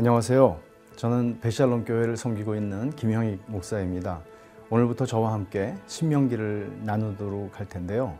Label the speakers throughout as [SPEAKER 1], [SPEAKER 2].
[SPEAKER 1] 안녕하세요. 저는 베샬롬 교회를 섬기고 있는 김형익 목사입니다. 오늘부터 저와 함께 신명기를 나누도록 할 텐데요.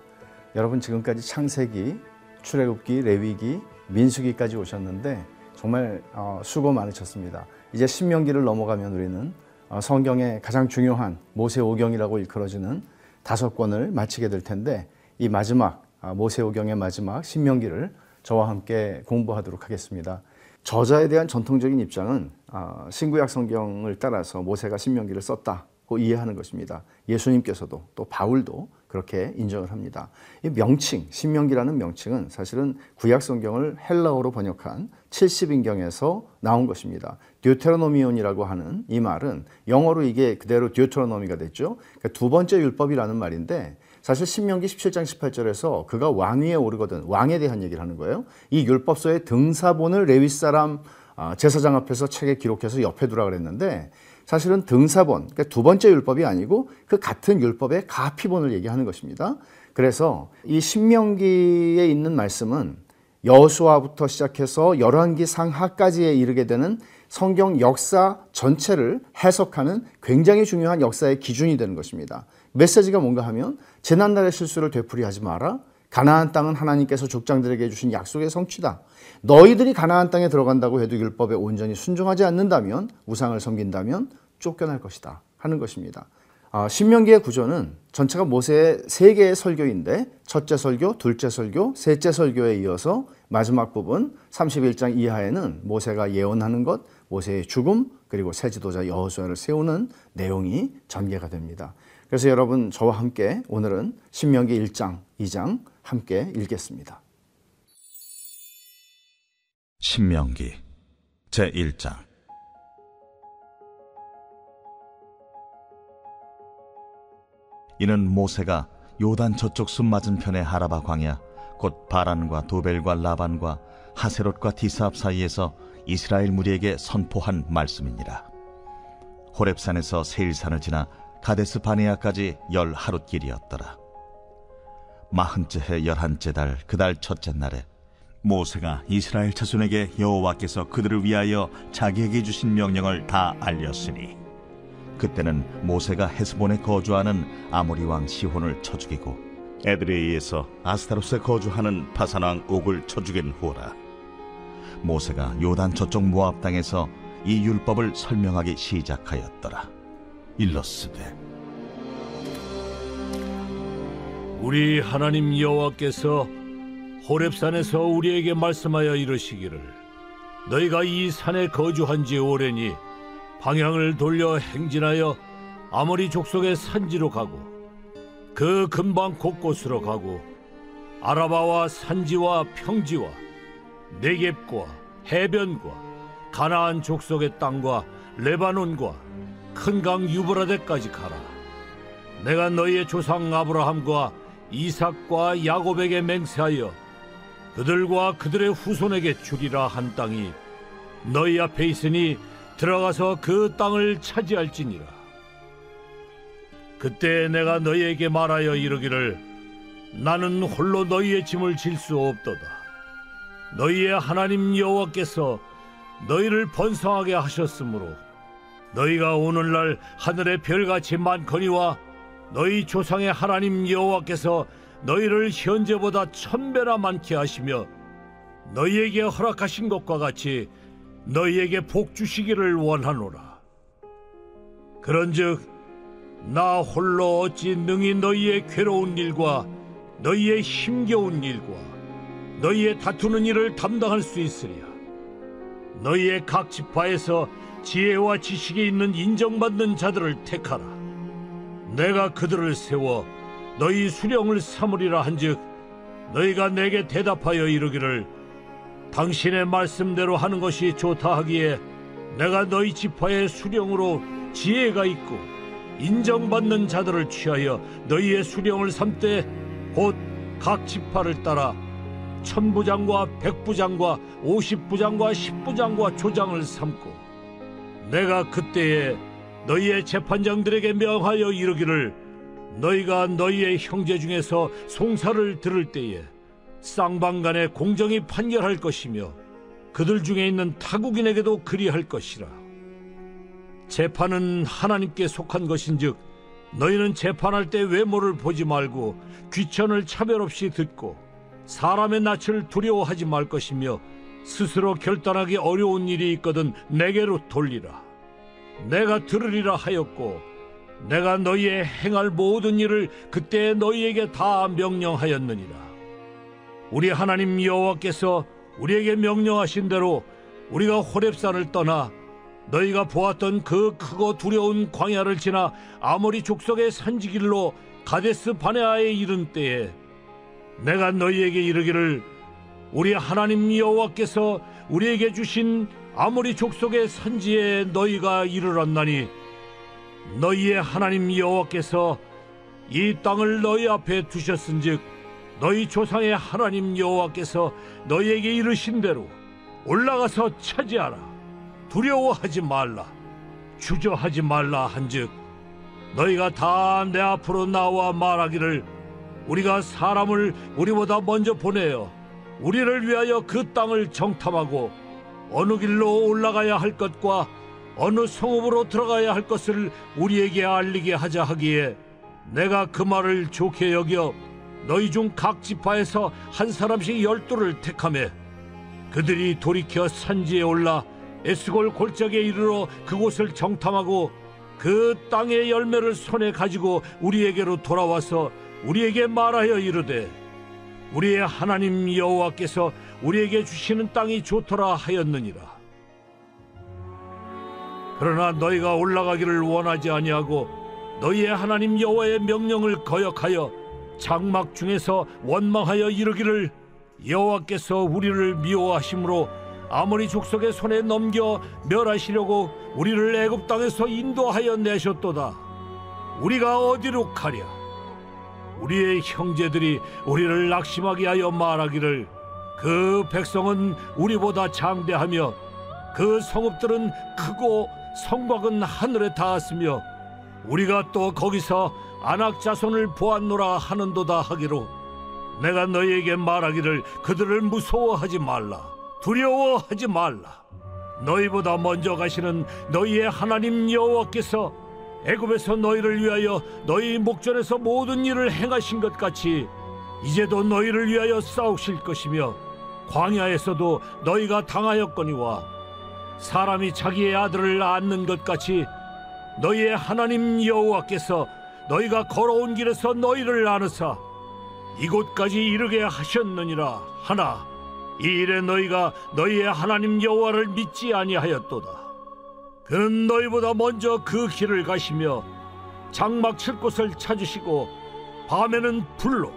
[SPEAKER 1] 여러분 지금까지 창세기, 출애굽기, 레위기, 민수기까지 오셨는데 정말 어, 수고 많으셨습니다. 이제 신명기를 넘어가면 우리는 어, 성경의 가장 중요한 모세오경이라고 일컬어지는 다섯 권을 마치게 될 텐데 이 마지막 아, 모세오경의 마지막 신명기를 저와 함께 공부하도록 하겠습니다. 저자에 대한 전통적인 입장은 아, 신구약 성경을 따라서 모세가 신명기를 썼다고 이해하는 것입니다. 예수님께서도 또 바울도 그렇게 인정을 합니다. 이 명칭, 신명기라는 명칭은 사실은 구약 성경을 헬라어로 번역한 70인경에서 나온 것입니다. 듀테로노미온이라고 하는 이 말은 영어로 이게 그대로 듀테로노미가 됐죠. 그러니까 두 번째 율법이라는 말인데 사실 신명기 17장 18절에서 그가 왕위에 오르거든 왕에 대한 얘기를 하는 거예요. 이 율법서의 등사본을 레위 사람 아, 제사장 앞에서 책에 기록해서 옆에 두라 그랬는데 사실은 등사본, 그러니까 두 번째 율법이 아니고 그 같은 율법의 가피본을 얘기하는 것입니다. 그래서 이 신명기에 있는 말씀은 여수아부터 시작해서 열왕기 상하까지에 이르게 되는 성경 역사 전체를 해석하는 굉장히 중요한 역사의 기준이 되는 것입니다. 메시지가 뭔가 하면 지난날의 실수를 되풀이하지 마라. 가나안 땅은 하나님께서 족장들에게 주신 약속의 성취다. 너희들이 가나안 땅에 들어간다고 해도 율법에 온전히 순종하지 않는다면 우상을 섬긴다면 쫓겨날 것이다 하는 것입니다. 아, 신명기의 구조는 전체가 모세의 세 개의 설교인데 첫째 설교, 둘째 설교, 셋째 설교에 이어서 마지막 부분 31장 이하에는 모세가 예언하는 것, 모세의 죽음, 그리고 새 지도자 여호수아를 세우는 내용이 전개가 됩니다. 그래서 여러분 저와 함께 오늘은 신명기 1장, 2장 함께 읽겠습니다.
[SPEAKER 2] 신명기 제1장 이는 모세가 요단 저쪽 숲 맞은편의 하라바 광야 곧 바란과 도벨과 라반과 하세롯과 디사압 사이에서 이스라엘 무리에게 선포한 말씀이니라 호렙산에서 세일산을 지나 가데스 바네아까지 열 하룻길이었더라. 마흔째 해 열한째 달 그달 첫째 날에 모세가 이스라엘 자손에게 여호와께서 그들을 위하여 자기에게 주신 명령을 다 알렸으니 그때는 모세가 헤스본에 거주하는 아모리 왕 시혼을 쳐 죽이고 에드레이에서 아스타로스에 거주하는 바산 왕 옥을 쳐 죽인 후라 모세가 요단 저쪽 모압 땅에서 이 율법을 설명하기 시작하였더라 일러스되
[SPEAKER 3] 우리 하나님 여호와께서 호렙산에서 우리에게 말씀하여 이르시기를 너희가 이 산에 거주한 지 오래니 방향을 돌려 행진하여 아모리 족속의 산지로 가고 그 근방 곳곳으로 가고 아라바와 산지와 평지와 네겝과 해변과 가나안 족속의 땅과 레바논과 큰 강 유브라데까지 가라 내가 너희의 조상 아브라함과 이삭과 야곱에게 맹세하여 그들과 그들의 후손에게 주리라 한 땅이 너희 앞에 있으니 들어가서 그 땅을 차지할지니라. 그때 내가 너희에게 말하여 이르기를 나는 홀로 너희의 짐을 질 수 없도다. 너희의 하나님 여호와께서 너희를 번성하게 하셨으므로 너희가 오늘날 하늘의 별같이 많거니와 너희 조상의 하나님 여호와께서 너희를 현재보다 천배나 많게 하시며 너희에게 허락하신 것과 같이 너희에게 복 주시기를 원하노라. 그런즉 나 홀로 어찌 능히 너희의 괴로운 일과 너희의 힘겨운 일과 너희의 다투는 일을 담당할 수 있으랴. 너희의 각 지파에서 지혜와 지식이 있는 인정받는 자들을 택하라. 내가 그들을 세워 너희 수령을 삼으리라 한즉 너희가 내게 대답하여 이르기를 당신의 말씀대로 하는 것이 좋다 하기에 내가 너희 지파의 수령으로 지혜가 있고 인정받는 자들을 취하여 너희의 수령을 삼되 곧 각 지파를 따라 천부장과 백부장과 오십부장과 십부장과 조장을 삼고 내가 그때에 너희의 재판장들에게 명하여 이르기를 너희가 너희의 형제 중에서 송사를 들을 때에 쌍방간에 공정히 판결할 것이며 그들 중에 있는 타국인에게도 그리할 것이라. 재판은 하나님께 속한 것인즉 너희는 재판할 때 외모를 보지 말고 귀천을 차별 없이 듣고 사람의 낯을 두려워하지 말 것이며 스스로 결단하기 어려운 일이 있거든 내게로 돌리라. 내가 들으리라 하였고 내가 너희의 행할 모든 일을 그때 너희에게 다 명령하였느니라. 우리 하나님 여호와께서 우리에게 명령하신 대로 우리가 호렙산을 떠나 너희가 보았던 그 크고 두려운 광야를 지나 아모리 족속의 산지길로 가데스 바네아에 이른 때에 내가 너희에게 이르기를 우리 하나님 여호와께서 우리에게 주신 아모리 족속의 산지에 너희가 이르렀나니 너희의 하나님 여호와께서 이 땅을 너희 앞에 두셨은즉 너희 조상의 하나님 여호와께서 너희에게 이르신 대로 올라가서 차지하라. 두려워하지 말라. 주저하지 말라 한즉 너희가 다 내 앞으로 나와 말하기를 우리가 사람을 우리보다 먼저 보내어 우리를 위하여 그 땅을 정탐하고 어느 길로 올라가야 할 것과 어느 성읍으로 들어가야 할 것을 우리에게 알리게 하자 하기에 내가 그 말을 좋게 여겨 너희 중 각 지파에서 한 사람씩 열두를 택하매 그들이 돌이켜 산지에 올라 에스골 골짜기에 이르러 그곳을 정탐하고 그 땅의 열매를 손에 가지고 우리에게로 돌아와서 우리에게 말하여 이르되 우리의 하나님 여호와께서 우리에게 주시는 땅이 좋더라 하였느니라. 그러나 너희가 올라가기를 원하지 아니하고 너희의 하나님 여호와의 명령을 거역하여 장막 중에서 원망하여 이르기를 여호와께서 우리를 미워하심으로 아모리 족속의 손에 넘겨 멸하시려고 우리를 애굽 땅에서 인도하여 내셨도다. 우리가 어디로 가랴? 우리의 형제들이 우리를 낙심하게 하여 말하기를 그 백성은 우리보다 장대하며 그 성읍들은 크고 성곽은 하늘에 닿았으며 우리가 또 거기서 안악 자손을 보았노라 하는도다 하기로 내가 너희에게 말하기를 그들을 무서워하지 말라 두려워하지 말라. 너희보다 먼저 가시는 너희의 하나님 여호와께서 애굽에서 너희를 위하여 너희 목전에서 모든 일을 행하신 것 같이 이제도 너희를 위하여 싸우실 것이며 광야에서도 너희가 당하였거니와 사람이 자기의 아들을 낳는 것 같이 너희의 하나님 여호와께서 너희가 걸어온 길에서 너희를 나누사 이곳까지 이르게 하셨느니라 하나 이 일에 너희가 너희의 하나님 여호와를 믿지 아니하였도다 그는 너희보다 먼저 그 길을 가시며 장막 칠 곳을 찾으시고 밤에는 불로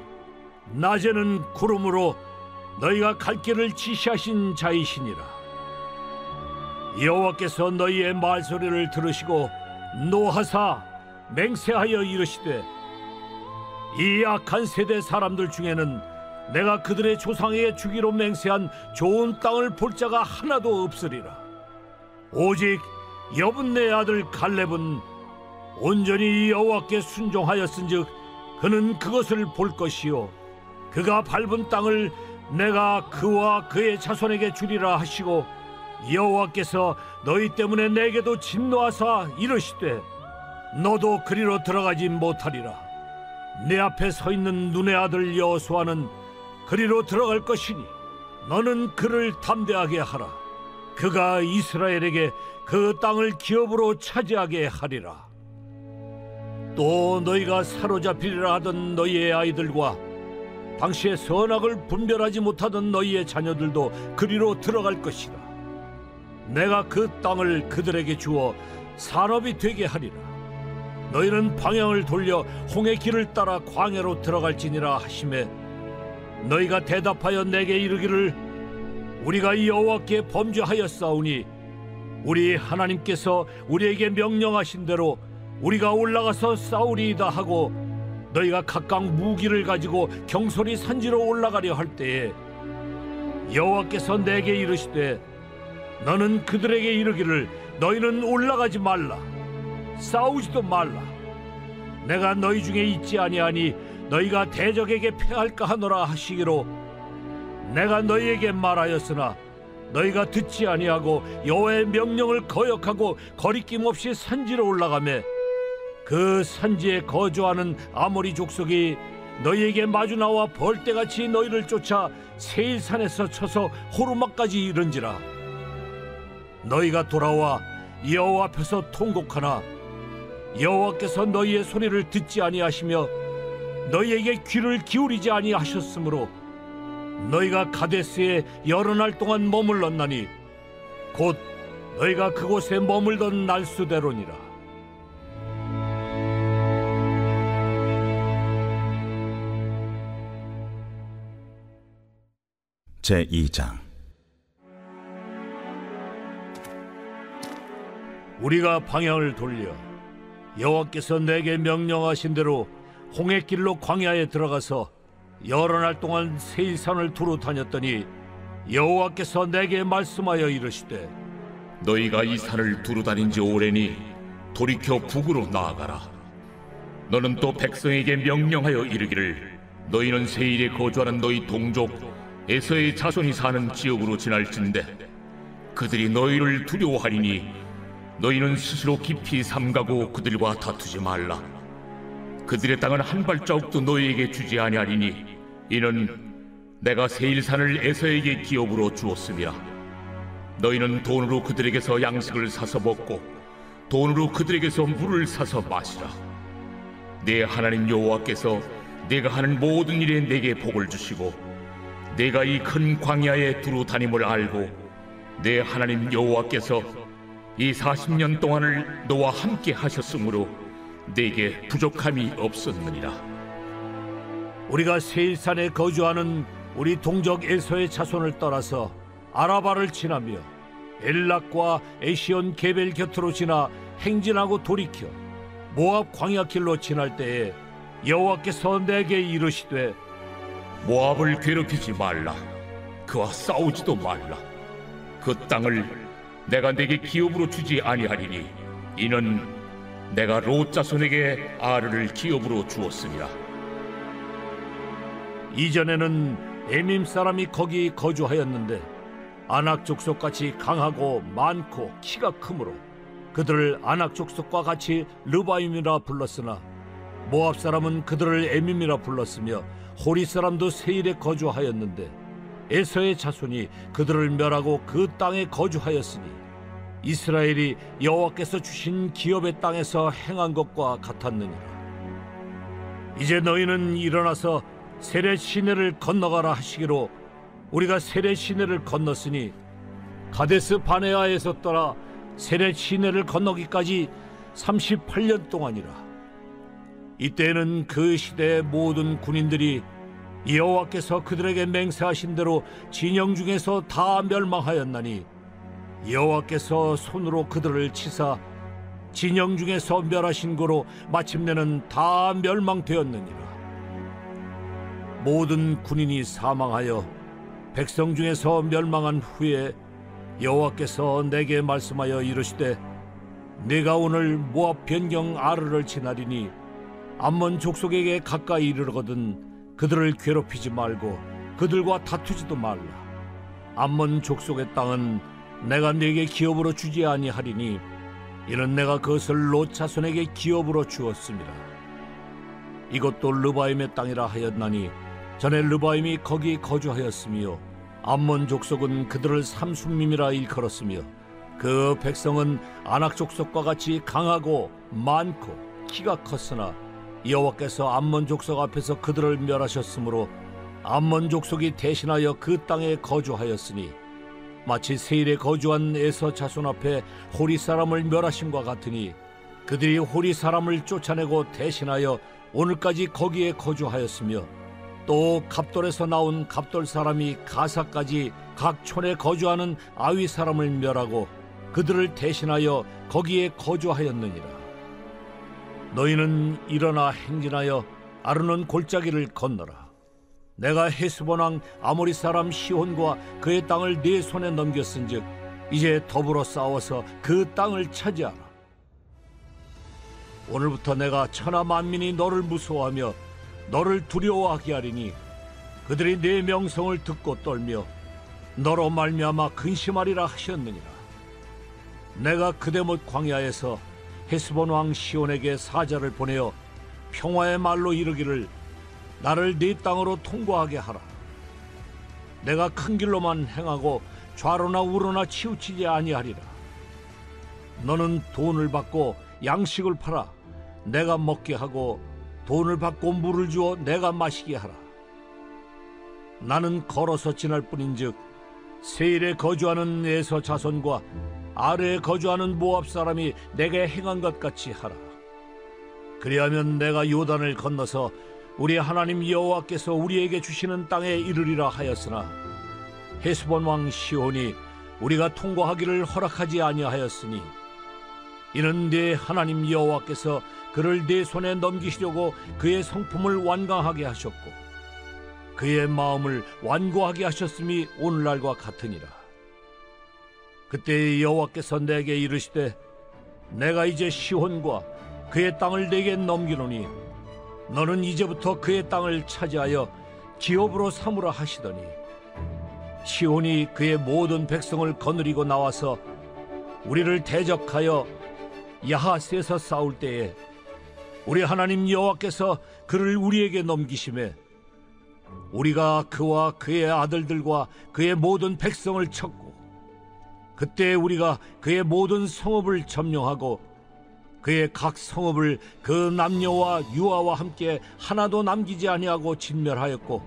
[SPEAKER 3] 낮에는 구름으로 너희가 갈 길을 지시하신 자이시니라. 여호와께서 너희의 말소리를 들으시고 노하사 맹세하여 이르시되 이 악한 세대 사람들 중에는 내가 그들의 조상에게 주기로 맹세한 좋은 땅을 볼 자가 하나도 없으리라. 오직 여분네 아들 갈렙은 온전히 여호와께 순종하였은즉 그는 그것을 볼 것이요. 그가 밟은 땅을 내가 그와 그의 자손에게 주리라 하시고 여호와께서 너희 때문에 내게도 진노하사 이르시되 너도 그리로 들어가지 못하리라. 내 앞에 서 있는 눈의 아들 여호수아는 그리로 들어갈 것이니 너는 그를 담대하게 하라. 그가 이스라엘에게 그 땅을 기업으로 차지하게 하리라. 또 너희가 사로잡히리라 하던 너희의 아이들과 당시에 선악을 분별하지 못하던 너희의 자녀들도 그리로 들어갈 것이라. 내가 그 땅을 그들에게 주어 산업이 되게 하리라. 너희는 방향을 돌려 홍해 길을 따라 광야로 들어갈지니라 하심에 너희가 대답하여 내게 이르기를 우리가 여호와께 범죄하였사오니 우리 하나님께서 우리에게 명령하신 대로 우리가 올라가서 싸우리이다 하고 너희가 각각 무기를 가지고 경솔이 산지로 올라가려 할 때에 여호와께서 내게 이르시되 너는 그들에게 이르기를 너희는 올라가지 말라 싸우지도 말라. 내가 너희 중에 있지 아니하니 너희가 대적에게 패할까 하노라 하시기로 내가 너희에게 말하였으나 너희가 듣지 아니하고 여호와의 명령을 거역하고 거리낌 없이 산지로 올라가매 그 산지에 거주하는 아모리 족속이 너희에게 마주 나와 벌떼같이 너희를 쫓아 세일산에서 쳐서 호르마까지 이른지라. 너희가 돌아와 여호와 앞에서 통곡하나 여호와께서 너희의 소리를 듣지 아니하시며 너희에게 귀를 기울이지 아니하셨으므로 너희가 가데스에 여러 날 동안 머물렀나니 곧 너희가 그곳에 머물던 날수대로니라.
[SPEAKER 2] 제2장.
[SPEAKER 3] 우리가 방향을 돌려 여호와께서 내게 명령하신 대로 홍해길로 광야에 들어가서 여러 날 동안 세일산을 두루 다녔더니 여호와께서 내게 말씀하여 이르시되
[SPEAKER 4] 너희가 이 산을 두루 다닌 지 오래니 돌이켜 북으로 나아가라. 너는 또 백성에게 명령하여 이르기를 너희는 세일에 거주하는 너희 동족 에서의 자손이 사는 지역으로 지날진대 그들이 너희를 두려워하리니 너희는 스스로 깊이 삼가고 그들과 다투지 말라. 그들의 땅은 한 발자국도 너희에게 주지 아니하리니 이는 내가 세일산을 에서에게 기업으로 주었음이라. 너희는 돈으로 그들에게서 양식을 사서 먹고 돈으로 그들에게서 물을 사서 마시라. 내 하나님 여호와께서 내가 하는 모든 일에 내게 복을 주시고 내가 이 큰 광야에 두루 다님을 알고 내 하나님 여호와께서 이 40년 동안을 너와 함께 하셨으므로 내게 부족함이 없었느니라.
[SPEAKER 3] 우리가 세일산에 거주하는 우리 동족 에서의 자손을 떠나서 아라바를 지나며 엘락과 에시온 게벨 곁으로 지나 행진하고 돌이켜 모압 광야 길로 지날 때에 여호와께서 내게 이르시되
[SPEAKER 4] 모압을 괴롭히지 말라. 그와 싸우지도 말라. 그 땅을 내가 내게 기업으로 주지 아니하리니 이는 내가 롯 자손에게 아르를 기업으로 주었습니다.
[SPEAKER 3] 이전에는 에밈 사람이 거기 거주하였는데 아낙 족속 같이 강하고 많고 키가 크므로 그들을 아낙 족속과 같이 르바임이라 불렀으나 모압 사람은 그들을 에밈이라 불렀으며 호리 사람도 세일에 거주하였는데 에서의 자손이 그들을 멸하고 그 땅에 거주하였으니 이스라엘이 여호와께서 주신 기업의 땅에서 행한 것과 같았느니라. 이제 너희는 일어나서 세례 시내를 건너가라 하시기로 우리가 세례 시내를 건넜으니 가데스 바네아에서 떠나 세례 시내를 건너기까지 38년 동안이라. 이때는 그 시대의 모든 군인들이 여호와께서 그들에게 맹세하신 대로 진영 중에서 다 멸망하였나니 여호와께서 손으로 그들을 치사 진영 중에서 멸하신 거로 마침내는 다 멸망되었느니라 모든 군인이 사망하여 백성 중에서 멸망한 후에 여호와께서 내게 말씀하여 이르시되 내가 오늘 모압 변경 아르를 지나리니 암몬 족속에게 가까이 이르거든 그들을 괴롭히지 말고 그들과 다투지도 말라. 암몬 족속의 땅은 내가 네게 기업으로 주지 아니하리니 이는 내가 그것을 롯 자손에게 기업으로 주었습니다. 이것도 르바임의 땅이라 하였나니 전에 르바임이 거기 거주하였으며 암몬 족속은 그들을 삼순밈이라 일컬었으며 그 백성은 아낙 족속과 같이 강하고 많고 키가 컸으나 여호와께서 암몬 족속 앞에서 그들을 멸하셨으므로 암몬 족속이 대신하여 그 땅에 거주하였으니 마치 세일에 거주한 에서 자손 앞에 호리 사람을 멸하심과 같으니 그들이 호리 사람을 쫓아내고 대신하여 오늘까지 거기에 거주하였으며 또 갑돌에서 나온 갑돌 사람이 가사까지 각 촌에 거주하는 아위 사람을 멸하고 그들을 대신하여 거기에 거주하였느니라. 너희는 일어나 행진하여 아르논 골짜기를 건너라. 내가 헤스본 왕 아모리 사람 시혼과 그의 땅을 네 손에 넘겼은즉 이제 더불어 싸워서 그 땅을 차지하라. 오늘부터 내가 천하 만민이 너를 무서워하며 너를 두려워하게 하리니 그들이 내 명성을 듣고 떨며 너로 말미암아 근심하리라 하셨느니라. 내가 그대못 광야에서 헤스본 왕 시온에게 사자를 보내어 평화의 말로 이르기를 나를 네 땅으로 통과하게 하라. 내가 큰 길로만 행하고 좌로나 우로나 치우치지 아니하리라. 너는 돈을 받고 양식을 팔아 내가 먹게 하고 돈을 받고 물을 주어 내가 마시게 하라. 나는 걸어서 지날 뿐인즉 세일에 거주하는 에서 자손과 아래에 거주하는 모압 사람이 내게 행한 것 같이 하라. 그리하면 내가 요단을 건너서 우리 하나님 여호와께서 우리에게 주시는 땅에 이르리라 하였으나 헤스본 왕 시온이 우리가 통과하기를 허락하지 아니하였으니 이는 네 하나님 여호와께서 그를 네 손에 넘기시려고 그의 성품을 완강하게 하셨고 그의 마음을 완고하게 하셨음이 오늘날과 같으니라. 그때 여호와께서 내게 이르시되 내가 이제 시혼과 그의 땅을 내게 넘기노니 너는 이제부터 그의 땅을 차지하여 기업으로 삼으라 하시더니 시온이 그의 모든 백성을 거느리고 나와서 우리를 대적하여 야하스에서 싸울 때에 우리 하나님 여호와께서 그를 우리에게 넘기심에 우리가 그와 그의 아들들과 그의 모든 백성을 쳤고 그때 우리가 그의 모든 성읍을 점령하고 그의 각 성읍을 그 남녀와 유아와 함께 하나도 남기지 아니하고 진멸하였고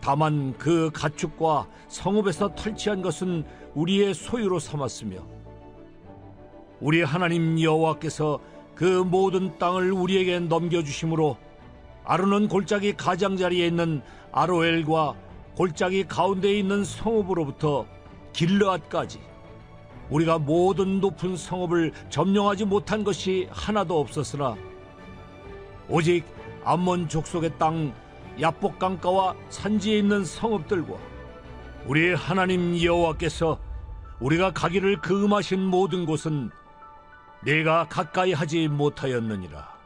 [SPEAKER 3] 다만 그 가축과 성읍에서 탈취한 것은 우리의 소유로 삼았으며 우리 하나님 여호와께서 그 모든 땅을 우리에게 넘겨주심으로 아르논 골짜기 가장자리에 있는 아로엘과 골짜기 가운데에 있는 성읍으로부터 길르앗까지 우리가 모든 높은 성읍을 점령하지 못한 것이 하나도 없었으나 오직 암몬 족속의 땅 야복 강가와 산지에 있는 성읍들과 우리 하나님 여호와께서 우리가 가기를 금하신 모든 곳은 내가 가까이 하지 못하였느니라.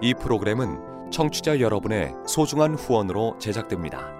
[SPEAKER 5] 이 프로그램은 청취자 여러분의 소중한 후원으로 제작됩니다.